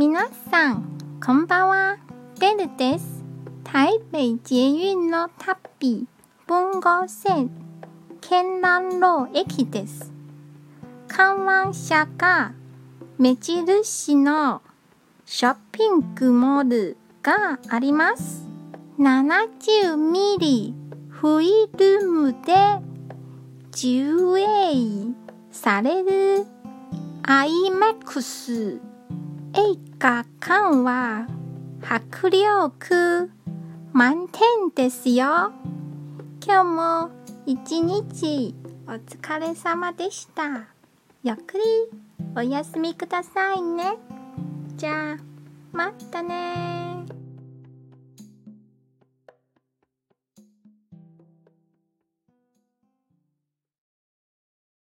皆さん、こんばんは。デルです。台北捷運の旅、文豪線、県南路駅です。観覧車が目印のショッピングモールがあります。70ミリフィルムで上映される IMAX 映画館は迫力満点ですよ。今日も一日お疲れ様でした。ゆっくりお休みくださいね。じゃあ、また